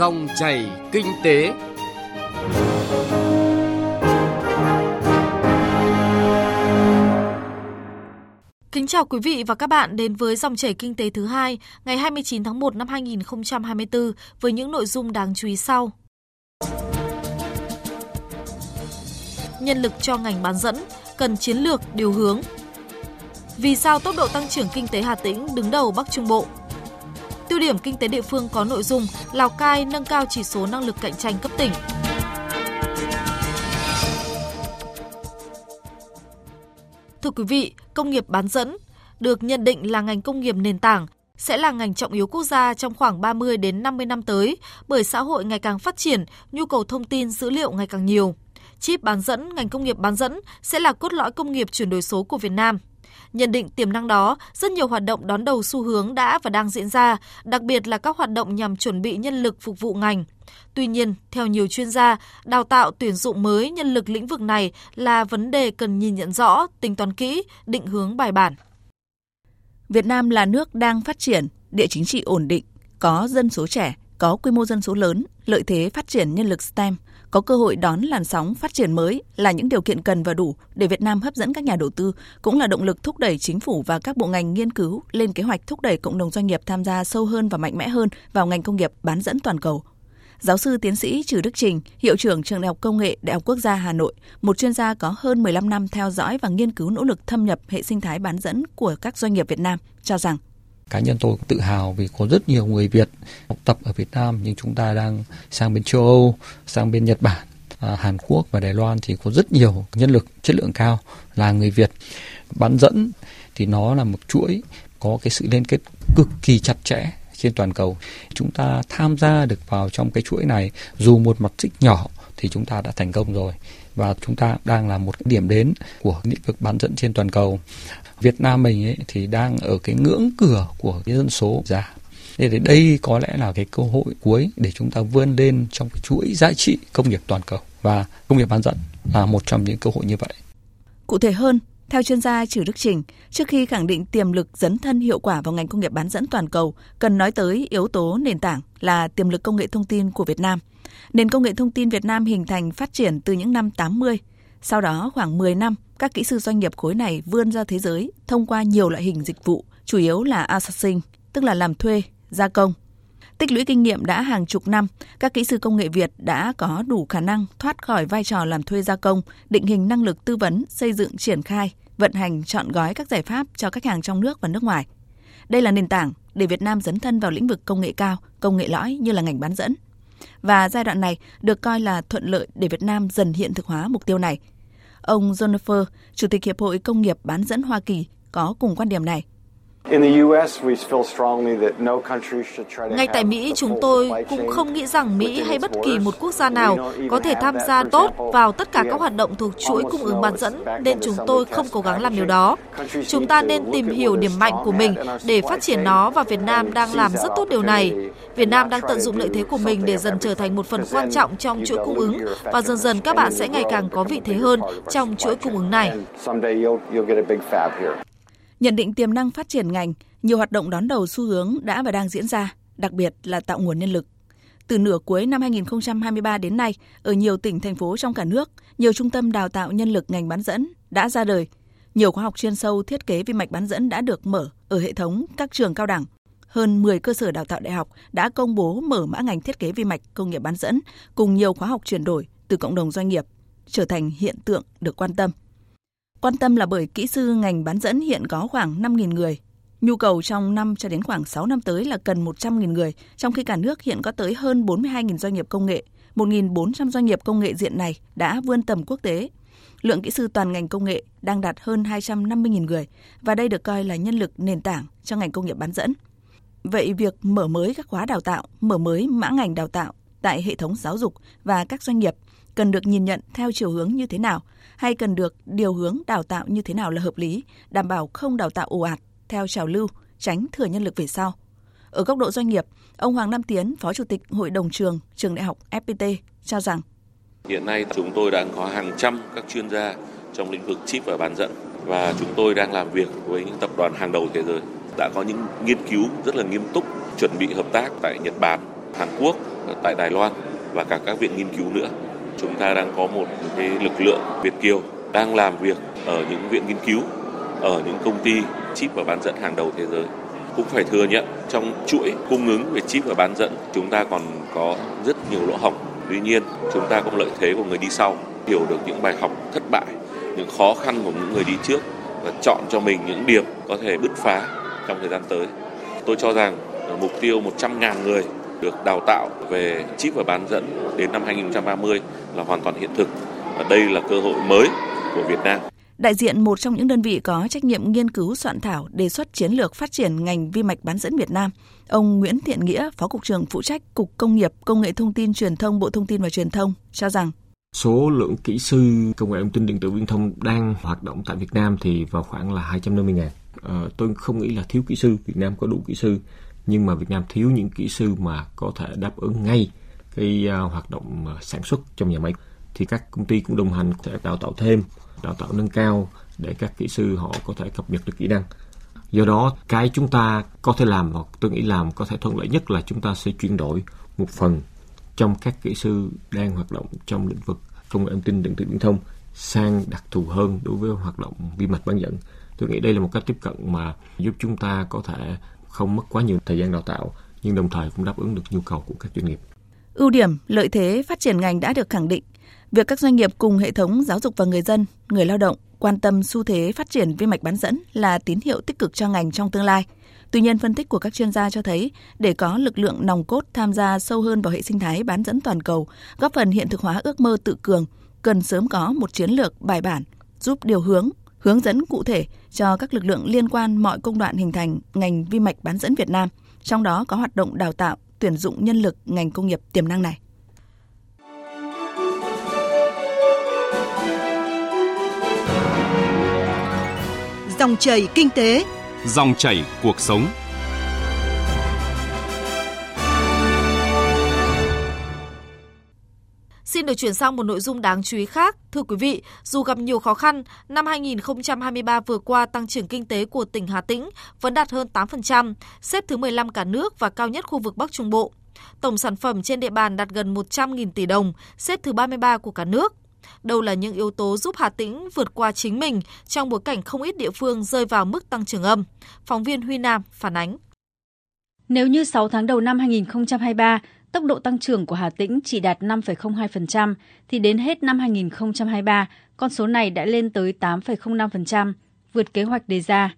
Dòng chảy kinh tế. Kính chào quý vị và các bạn đến với dòng chảy kinh tế thứ hai ngày 29 tháng 1 năm 2024 với những nội dung đáng chú ý sau. Nhân lực cho ngành bán dẫn, cần chiến lược điều hướng. Vì sao tốc độ tăng trưởng kinh tế Hà Tĩnh đứng đầu Bắc Trung Bộ? Tiêu điểm kinh tế địa phương có nội dung Lào Cai nâng cao chỉ số năng lực cạnh tranh cấp tỉnh. Thưa quý vị, công nghiệp bán dẫn được nhận định là ngành công nghiệp nền tảng sẽ là ngành trọng yếu quốc gia trong khoảng 30 đến 50 năm tới bởi xã hội ngày càng phát triển, nhu cầu thông tin dữ liệu ngày càng nhiều. Chip bán dẫn, ngành công nghiệp bán dẫn sẽ là cốt lõi công nghiệp chuyển đổi số của Việt Nam. Nhận định tiềm năng đó, rất nhiều hoạt động đón đầu xu hướng đã và đang diễn ra, đặc biệt là các hoạt động nhằm chuẩn bị nhân lực phục vụ ngành. Tuy nhiên, theo nhiều chuyên gia, đào tạo tuyển dụng mới nhân lực lĩnh vực này là vấn đề cần nhìn nhận rõ, tính toán kỹ, định hướng bài bản. Việt Nam là nước đang phát triển, địa chính trị ổn định, có dân số trẻ, có quy mô dân số lớn, lợi thế phát triển nhân lực STEM, có cơ hội đón làn sóng phát triển mới là những điều kiện cần và đủ để Việt Nam hấp dẫn các nhà đầu tư, cũng là động lực thúc đẩy chính phủ và các bộ ngành nghiên cứu lên kế hoạch thúc đẩy cộng đồng doanh nghiệp tham gia sâu hơn và mạnh mẽ hơn vào ngành công nghiệp bán dẫn toàn cầu. Giáo sư tiến sĩ Trừ Đức Trình, hiệu trưởng trường Đại học Công nghệ Đại học Quốc gia Hà Nội, một chuyên gia có hơn 15 năm theo dõi và nghiên cứu nỗ lực thâm nhập hệ sinh thái bán dẫn của các doanh nghiệp Việt Nam, cho rằng cá nhân tôi cũng tự hào vì có rất nhiều người Việt học tập ở Việt Nam nhưng chúng ta đang sang bên châu Âu, sang bên Nhật Bản, à, Hàn Quốc và Đài Loan thì có rất nhiều nhân lực chất lượng cao là người Việt. Bán dẫn thì nó là một chuỗi có cái sự liên kết cực kỳ chặt chẽ trên toàn cầu. Chúng ta tham gia được vào trong cái chuỗi này dù một mặt tích nhỏ thì chúng ta đã thành công rồi và chúng ta đang là một điểm đến của lĩnh vực bán dẫn trên toàn cầu. Việt Nam mình ấy thì đang ở cái ngưỡng cửa của cái dân số già. Thế thì đây có lẽ là cái cơ hội cuối để chúng ta vươn lên trong cái chuỗi giá trị công nghiệp toàn cầu và công nghiệp bán dẫn là một trong những cơ hội như vậy. Cụ thể hơn, theo chuyên gia Trử Đức Trình, trước khi khẳng định tiềm lực dấn thân hiệu quả vào ngành công nghiệp bán dẫn toàn cầu, cần nói tới yếu tố nền tảng là tiềm lực công nghệ thông tin của Việt Nam. Nền công nghệ thông tin Việt Nam hình thành phát triển từ những năm 80. Sau đó khoảng 10 năm, các kỹ sư doanh nghiệp khối này vươn ra thế giới thông qua nhiều loại hình dịch vụ, chủ yếu là outsourcing, tức là làm thuê, gia công. Tích lũy kinh nghiệm đã hàng chục năm, các kỹ sư công nghệ Việt đã có đủ khả năng thoát khỏi vai trò làm thuê gia công, định hình năng lực tư vấn, xây dựng triển khai, vận hành chọn gói các giải pháp cho khách hàng trong nước và nước ngoài. Đây là nền tảng để Việt Nam dấn thân vào lĩnh vực công nghệ cao, công nghệ lõi như là ngành bán dẫn. Và giai đoạn này được coi là thuận lợi để Việt Nam dần hiện thực hóa mục tiêu này. Ông Jennifer, Chủ tịch Hiệp hội Công nghiệp bán dẫn Hoa Kỳ, có cùng quan điểm này. Ngay tại Mỹ, chúng tôi cũng không nghĩ rằng Mỹ hay bất kỳ một quốc gia nào có thể tham gia tốt vào tất cả các hoạt động thuộc chuỗi cung ứng bán dẫn, nên chúng tôi không cố gắng làm điều đó. Chúng ta nên tìm hiểu điểm mạnh của mình để phát triển nó và Việt Nam đang làm rất tốt điều này. Việt Nam đang tận dụng lợi thế của mình để dần trở thành một phần quan trọng trong chuỗi cung ứng và dần dần các bạn sẽ ngày càng có vị thế hơn trong chuỗi cung ứng này. Nhận định tiềm năng phát triển ngành, nhiều hoạt động đón đầu xu hướng đã và đang diễn ra, đặc biệt là tạo nguồn nhân lực. Từ nửa cuối năm 2023 đến nay, ở nhiều tỉnh thành phố trong cả nước, nhiều trung tâm đào tạo nhân lực ngành bán dẫn đã ra đời. Nhiều khóa học chuyên sâu thiết kế vi mạch bán dẫn đã được mở ở hệ thống các trường cao đẳng. Hơn 10 cơ sở đào tạo đại học đã công bố mở mã ngành thiết kế vi mạch công nghiệp bán dẫn cùng nhiều khóa học chuyển đổi từ cộng đồng doanh nghiệp, trở thành hiện tượng được quan tâm. Quan tâm là bởi kỹ sư ngành bán dẫn hiện có khoảng 5.000 người. Nhu cầu trong năm cho đến khoảng 6 năm tới là cần 100.000 người, trong khi cả nước hiện có tới hơn 42.000 doanh nghiệp công nghệ. 1.400 doanh nghiệp công nghệ diện này đã vươn tầm quốc tế. Lượng kỹ sư toàn ngành công nghệ đang đạt hơn 250.000 người và đây được coi là nhân lực nền tảng cho ngành công nghiệp bán dẫn. Vậy việc mở mới các khóa đào tạo, mở mới mã ngành đào tạo tại hệ thống giáo dục và các doanh nghiệp cần được nhìn nhận theo chiều hướng như thế nào hay cần được điều hướng đào tạo như thế nào là hợp lý, đảm bảo không đào tạo ồ ạt theo trào lưu, tránh thừa nhân lực về sau. Ở góc độ doanh nghiệp, ông Hoàng Nam Tiến, Phó Chủ tịch Hội đồng trường Trường Đại học FPT cho rằng Hiện nay chúng tôi đang có hàng trăm các chuyên gia trong lĩnh vực chip và bán dẫn và chúng tôi đang làm việc với những tập đoàn hàng đầu thế giới đã có những nghiên cứu rất là nghiêm túc chuẩn bị hợp tác tại Nhật Bản, Hàn Quốc, tại Đài Loan và cả các viện nghiên cứu nữa. Chúng ta đang có một cái lực lượng Việt kiều đang làm việc ở những viện nghiên cứu, ở những công ty chip và bán dẫn hàng đầu thế giới. Cũng phải thừa nhận trong chuỗi cung ứng về chip và bán dẫn chúng ta còn có rất nhiều lỗ hổng. Tuy nhiên, chúng ta có lợi thế của người đi sau, hiểu được những bài học thất bại, những khó khăn của những người đi trước và chọn cho mình những điểm có thể bứt phá trong thời gian tới. Tôi cho rằng mục tiêu 100.000 người được đào tạo về chip và bán dẫn đến năm 2030 là hoàn toàn hiện thực và đây là cơ hội mới của Việt Nam. Đại diện một trong những đơn vị có trách nhiệm nghiên cứu soạn thảo đề xuất chiến lược phát triển ngành vi mạch bán dẫn Việt Nam, ông Nguyễn Thiện Nghĩa, Phó Cục trưởng phụ trách Cục Công nghiệp Công nghệ Thông tin Truyền thông Bộ Thông tin và Truyền thông cho rằng Số lượng kỹ sư công nghệ thông tin điện tử viễn thông đang hoạt động tại Việt Nam thì vào khoảng là 250 ngàn. À, tôi không nghĩ là thiếu kỹ sư, Việt Nam có đủ kỹ sư, nhưng mà Việt Nam thiếu những kỹ sư mà có thể đáp ứng ngay cái à, hoạt động à, sản xuất trong nhà máy. Thì các công ty cũng đồng hành sẽ đào tạo thêm, đào tạo nâng cao để các kỹ sư họ có thể cập nhật được kỹ năng. Do đó, cái chúng ta có thể làm hoặc tôi nghĩ làm có thể thuận lợi nhất là chúng ta sẽ chuyển đổi một phần trong các kỹ sư đang hoạt động trong lĩnh vực công nghệ thông tin điện tử viễn thông sang đặc thù hơn đối với hoạt động vi mạch bán dẫn. Tôi nghĩ đây là một cách tiếp cận mà giúp chúng ta có thể không mất quá nhiều thời gian đào tạo nhưng đồng thời cũng đáp ứng được nhu cầu của các doanh nghiệp. Ưu điểm, lợi thế phát triển ngành đã được khẳng định. Việc các doanh nghiệp cùng hệ thống giáo dục và người dân, người lao động quan tâm xu thế phát triển vi mạch bán dẫn là tín hiệu tích cực cho ngành trong tương lai – Tuy nhiên, phân tích của các chuyên gia cho thấy, để có lực lượng nòng cốt tham gia sâu hơn vào hệ sinh thái bán dẫn toàn cầu, góp phần hiện thực hóa ước mơ tự cường, cần sớm có một chiến lược bài bản, giúp điều hướng, hướng dẫn cụ thể cho các lực lượng liên quan mọi công đoạn hình thành ngành vi mạch bán dẫn Việt Nam, trong đó có hoạt động đào tạo, tuyển dụng nhân lực ngành công nghiệp tiềm năng này. Dòng chảy kinh tế Dòng chảy cuộc sống. Xin được chuyển sang một nội dung đáng chú ý khác. Thưa quý vị, dù gặp nhiều khó khăn, năm 2023 vừa qua tăng trưởng kinh tế của tỉnh Hà Tĩnh vẫn đạt hơn 8%, xếp thứ 15 cả nước và cao nhất khu vực Bắc Trung Bộ. Tổng sản phẩm trên địa bàn đạt gần 100.000 tỷ đồng, xếp thứ 33 của cả nước. Đâu là những yếu tố giúp Hà Tĩnh vượt qua chính mình trong bối cảnh không ít địa phương rơi vào mức tăng trưởng âm? Phóng viên Huy Nam phản ánh. Nếu như 6 tháng đầu năm 2023, tốc độ tăng trưởng của Hà Tĩnh chỉ đạt 5,02%, thì đến hết năm 2023, con số này đã lên tới 8,05%, vượt kế hoạch đề ra.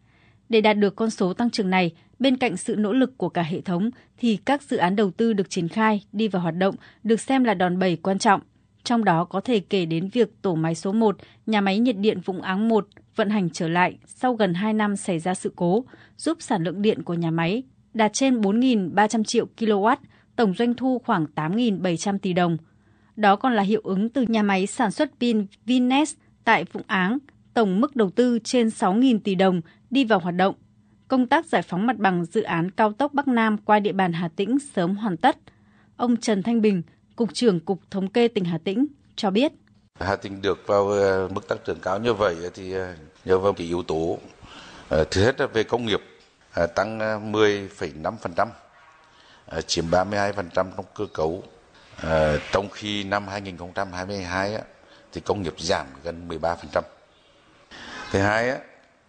Để đạt được con số tăng trưởng này, bên cạnh sự nỗ lực của cả hệ thống, thì các dự án đầu tư được triển khai, đi vào hoạt động được xem là đòn bẩy quan trọng. Trong đó có thể kể đến việc tổ máy số 1, nhà máy nhiệt điện Vũng Áng 1 vận hành trở lại sau gần 2 năm xảy ra sự cố, giúp sản lượng điện của nhà máy đạt trên 4.300 triệu kW, tổng doanh thu khoảng 8.700 tỷ đồng. Đó còn là hiệu ứng từ nhà máy sản xuất pin Vines tại Phụng Áng, tổng mức đầu tư trên 6.000 tỷ đồng đi vào hoạt động. Công tác giải phóng mặt bằng dự án cao tốc Bắc Nam qua địa bàn Hà Tĩnh sớm hoàn tất. Ông Trần Thanh Bình, Cục trưởng Cục Thống kê tỉnh Hà Tĩnh cho biết. Hà Tĩnh được vào ờ, mức tăng trưởng cao như vậy thì ờ, nhờ vào cái yếu tố ờ, thứ hết là về công nghiệp tăng 10,5%, Ờ, chiếm 32% trong cơ cấu. Ờ, trong khi năm 2022 thì công nghiệp giảm gần 13%. Thứ hai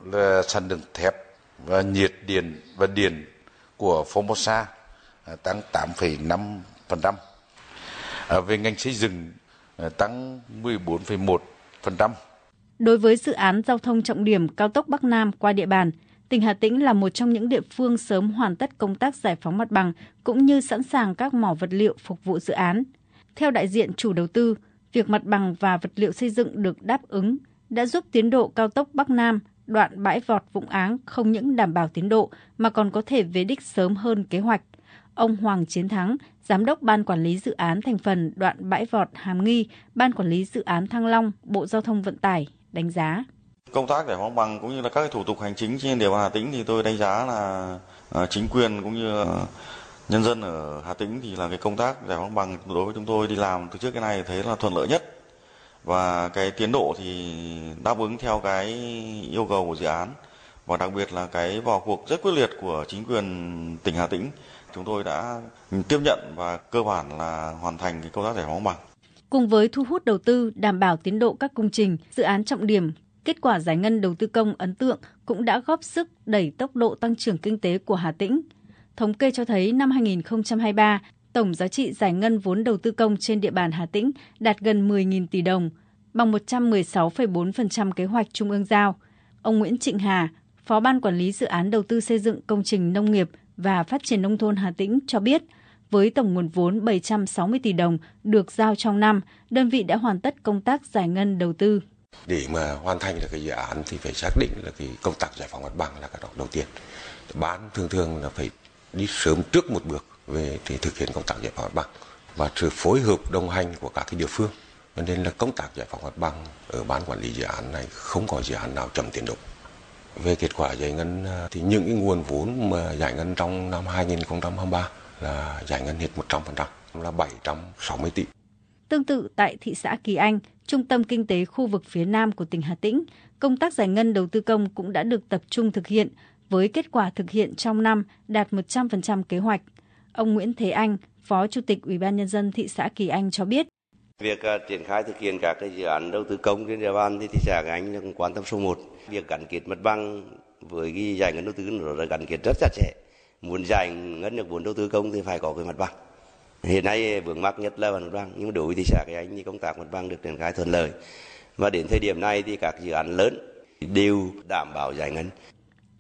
là sản lượng thép và nhiệt điện và điện của Formosa ờ, tăng 8,5%. À, về ngành xây dựng à, tăng 14,1%. Đối với dự án giao thông trọng điểm cao tốc Bắc Nam qua địa bàn, tỉnh Hà Tĩnh là một trong những địa phương sớm hoàn tất công tác giải phóng mặt bằng cũng như sẵn sàng các mỏ vật liệu phục vụ dự án. Theo đại diện chủ đầu tư, việc mặt bằng và vật liệu xây dựng được đáp ứng đã giúp tiến độ cao tốc Bắc Nam đoạn bãi vọt Vũng Áng không những đảm bảo tiến độ mà còn có thể về đích sớm hơn kế hoạch. Ông Hoàng Chiến Thắng, Giám đốc Ban Quản lý Dự án thành phần đoạn bãi vọt Hàm Nghi, Ban Quản lý Dự án Thăng Long, Bộ Giao thông Vận tải đánh giá. Công tác giải phóng bằng cũng như là các thủ tục hành chính trên địa bàn Hà Tĩnh thì tôi đánh giá là à, chính quyền cũng như nhân dân ở Hà Tĩnh thì là cái công tác giải phóng bằng đối với chúng tôi đi làm từ trước cái này thấy là thuận lợi nhất và cái tiến độ thì đáp ứng theo cái yêu cầu của dự án và đặc biệt là cái vào cuộc rất quyết liệt của chính quyền tỉnh Hà Tĩnh Chúng tôi đã tiếp nhận và cơ bản là hoàn thành cái công tác giải phóng bằng. Cùng với thu hút đầu tư, đảm bảo tiến độ các công trình, dự án trọng điểm, kết quả giải ngân đầu tư công ấn tượng cũng đã góp sức đẩy tốc độ tăng trưởng kinh tế của Hà Tĩnh. Thống kê cho thấy năm 2023, tổng giá trị giải ngân vốn đầu tư công trên địa bàn Hà Tĩnh đạt gần 10.000 tỷ đồng, bằng 116,4% kế hoạch trung ương giao. Ông Nguyễn Trịnh Hà, Phó Ban Quản lý Dự án Đầu tư xây dựng công trình nông nghiệp và Phát triển Nông thôn Hà Tĩnh cho biết, với tổng nguồn vốn 760 tỷ đồng được giao trong năm, đơn vị đã hoàn tất công tác giải ngân đầu tư. Để mà hoàn thành được cái dự án thì phải xác định là cái công tác giải phóng mặt bằng là cái đó đầu tiên. Bán thường thường là phải đi sớm trước một bước về thì thực hiện công tác giải phóng mặt bằng và sự phối hợp đồng hành của các cái địa phương. Nên là công tác giải phóng mặt bằng ở ban quản lý dự án này không có dự án nào chậm tiến độ. Về kết quả giải ngân à, thì những cái nguồn vốn mà giải ngân trong năm 2023 là giải ngân hết 100%, là 760 tỷ. Tương tự tại thị xã Kỳ Anh, trung tâm kinh tế khu vực phía Nam của tỉnh Hà Tĩnh, công tác giải ngân đầu tư công cũng đã được tập trung thực hiện với kết quả thực hiện trong năm đạt 100% kế hoạch. Ông Nguyễn Thế Anh, Phó Chủ tịch Ủy ban nhân dân thị xã Kỳ Anh cho biết, Việc à, triển khai thực hiện các cái dự án đầu tư công trên địa bàn thì thị xã Kỳ Anh là quan tâm số 1. Việc gắn kết mặt bằng với cái giải ngân đầu tư nó là gắn kết rất chặt chẽ. Muốn giải ngân được vốn đầu tư công thì phải có cái mặt bằng. Hiện nay vướng mắc nhất là mặt bằng, nhưng mà đối với thị xã cái Anh thì công tác mặt bằng được triển khai thuận lợi. Và đến thời điểm này thì các dự án lớn đều đảm bảo giải ngân.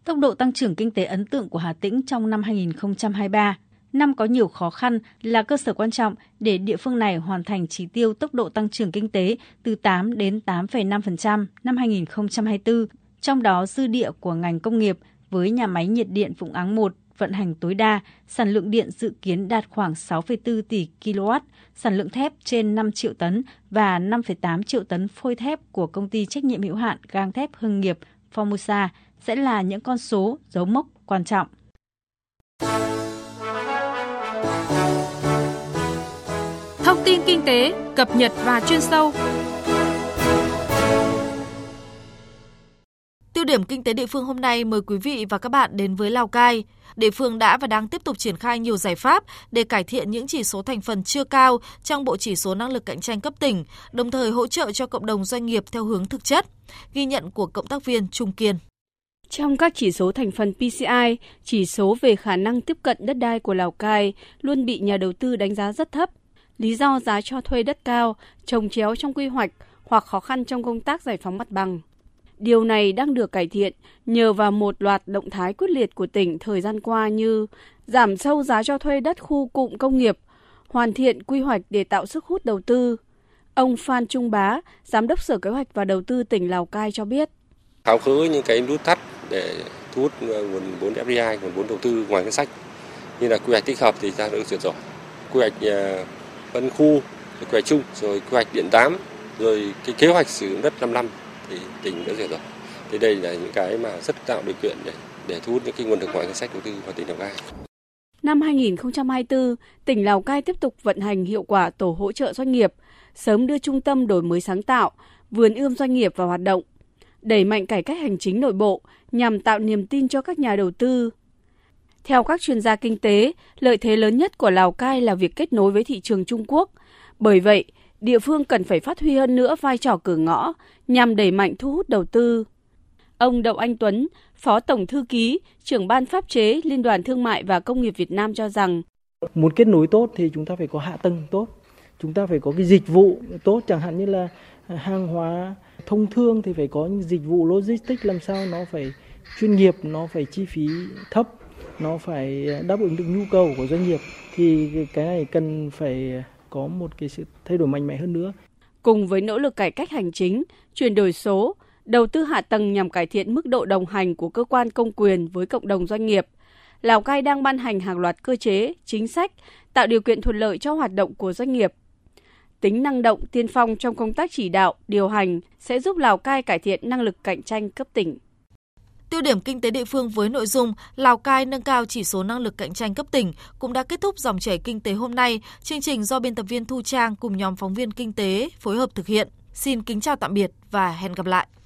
Tốc độ tăng trưởng kinh tế ấn tượng của Hà Tĩnh trong năm 2023 năm có nhiều khó khăn là cơ sở quan trọng để địa phương này hoàn thành chỉ tiêu tốc độ tăng trưởng kinh tế từ 8 đến 8,5% năm 2024, trong đó dư địa của ngành công nghiệp với nhà máy nhiệt điện Vũng Áng 1 vận hành tối đa, sản lượng điện dự kiến đạt khoảng 6,4 tỷ kW, sản lượng thép trên 5 triệu tấn và 5,8 triệu tấn phôi thép của công ty trách nhiệm hữu hạn gang thép Hưng nghiệp Formosa sẽ là những con số dấu mốc quan trọng. Thông tin kinh tế, cập nhật và chuyên sâu. Tiêu điểm kinh tế địa phương hôm nay mời quý vị và các bạn đến với Lào Cai. Địa phương đã và đang tiếp tục triển khai nhiều giải pháp để cải thiện những chỉ số thành phần chưa cao trong bộ chỉ số năng lực cạnh tranh cấp tỉnh, đồng thời hỗ trợ cho cộng đồng doanh nghiệp theo hướng thực chất. Ghi nhận của cộng tác viên Trung Kiên. Trong các chỉ số thành phần PCI, chỉ số về khả năng tiếp cận đất đai của Lào Cai luôn bị nhà đầu tư đánh giá rất thấp. Lý do giá cho thuê đất cao, trồng chéo trong quy hoạch hoặc khó khăn trong công tác giải phóng mặt bằng. Điều này đang được cải thiện nhờ vào một loạt động thái quyết liệt của tỉnh thời gian qua như giảm sâu giá cho thuê đất khu cụm công nghiệp, hoàn thiện quy hoạch để tạo sức hút đầu tư. Ông Phan Trung Bá, Giám đốc Sở Kế hoạch và Đầu tư tỉnh Lào Cai cho biết. Tháo khứ những cái nút thắt để thu hút nguồn vốn FDI, nguồn vốn đầu tư ngoài ngân sách như là quy hoạch tích hợp thì ta đã được duyệt rồi. Quy hoạch à, phân khu, quy hoạch chung, rồi quy hoạch điện 8, rồi cái kế hoạch sử dụng đất 5 năm thì tỉnh đã duyệt rồi. Thì đây là những cái mà rất tạo điều kiện để để thu hút những cái nguồn lực ngoài ngân sách đầu tư vào tỉnh Lào Cai. Năm 2024, tỉnh Lào Cai tiếp tục vận hành hiệu quả tổ hỗ trợ doanh nghiệp, sớm đưa trung tâm đổi mới sáng tạo, vườn ươm doanh nghiệp vào hoạt động, đẩy mạnh cải cách hành chính nội bộ nhằm tạo niềm tin cho các nhà đầu tư. Theo các chuyên gia kinh tế, lợi thế lớn nhất của Lào Cai là việc kết nối với thị trường Trung Quốc. Bởi vậy, địa phương cần phải phát huy hơn nữa vai trò cửa ngõ nhằm đẩy mạnh thu hút đầu tư. Ông Đậu Anh Tuấn, Phó Tổng Thư ký, trưởng ban pháp chế Liên đoàn Thương mại và Công nghiệp Việt Nam cho rằng Muốn kết nối tốt thì chúng ta phải có hạ tầng tốt, chúng ta phải có cái dịch vụ tốt, chẳng hạn như là hàng hóa thông thương thì phải có những dịch vụ logistics làm sao nó phải chuyên nghiệp, nó phải chi phí thấp, nó phải đáp ứng được nhu cầu của doanh nghiệp thì cái này cần phải có một cái sự thay đổi mạnh mẽ hơn nữa. Cùng với nỗ lực cải cách hành chính, chuyển đổi số, đầu tư hạ tầng nhằm cải thiện mức độ đồng hành của cơ quan công quyền với cộng đồng doanh nghiệp, Lào Cai đang ban hành hàng loạt cơ chế, chính sách tạo điều kiện thuận lợi cho hoạt động của doanh nghiệp. Tính năng động tiên phong trong công tác chỉ đạo, điều hành sẽ giúp Lào Cai cải thiện năng lực cạnh tranh cấp tỉnh. Tiêu điểm kinh tế địa phương với nội dung Lào Cai nâng cao chỉ số năng lực cạnh tranh cấp tỉnh cũng đã kết thúc dòng chảy kinh tế hôm nay. Chương trình do biên tập viên Thu Trang cùng nhóm phóng viên kinh tế phối hợp thực hiện. Xin kính chào tạm biệt và hẹn gặp lại.